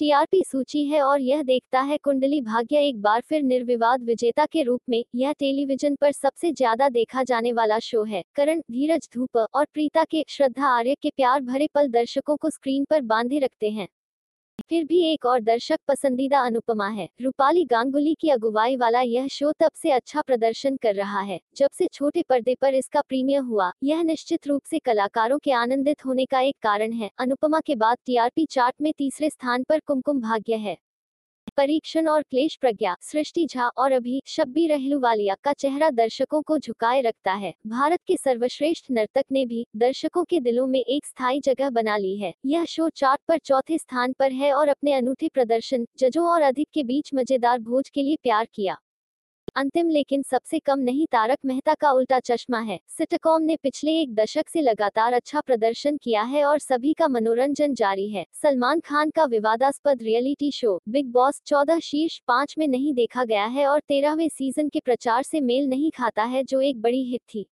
TRP सूची है और यह देखता है कुंडली भाग्य एक बार फिर निर्विवाद विजेता के रूप में यह टेलीविज़न पर सबसे ज़्यादा देखा जाने वाला शो है। करण, धीरज, धूप और प्रीता के श्रद्धा आर्य के प्यार भरे पल दर्शकों को स्क्रीन पर बांधे रखते हैं। फिर भी एक और दर्शक पसंदीदा अनुपमा है। रूपाली गांगुली की अगुवाई वाला यह शो तब से अच्छा प्रदर्शन कर रहा है, जब से छोटे पर्दे पर इसका प्रीमियर हुआ। यह निश्चित रूप से कलाकारों के आनंदित होने का एक कारण है। अनुपमा के बाद टीआरपी चार्ट में तीसरे स्थान पर कुमकुम भाग्य है। परीक्षण और क्लेश प्रज्ञा, सृष्टि झा और अभी शब्बी रहलूवालिया का चेहरा दर्शकों को झुकाए रखता है। भारत के सर्वश्रेष्ठ नर्तक ने भी दर्शकों के दिलों में एक स्थायी जगह बना ली है। यह शो चार्ट पर चौथे स्थान पर है और अपने अनूठे प्रदर्शन, जजों और अधिक के बीच मज़ेदार भोज के लिए प्यार किया। अंतिम लेकिन सबसे कम नहीं तारक मेहता का उल्टा चश्मा है। सिटकॉम ने पिछले एक दशक से लगातार अच्छा प्रदर्शन किया है और सभी का मनोरंजन जारी है। सलमान खान का विवादास्पद रियलिटी शो, बिग बॉस चौदह शीर्ष पाँच में नहीं देखा गया है और तेरहवें सीज़न के प्रचार से मेल नहीं खाता है, जो एक बड़ी हिट थी।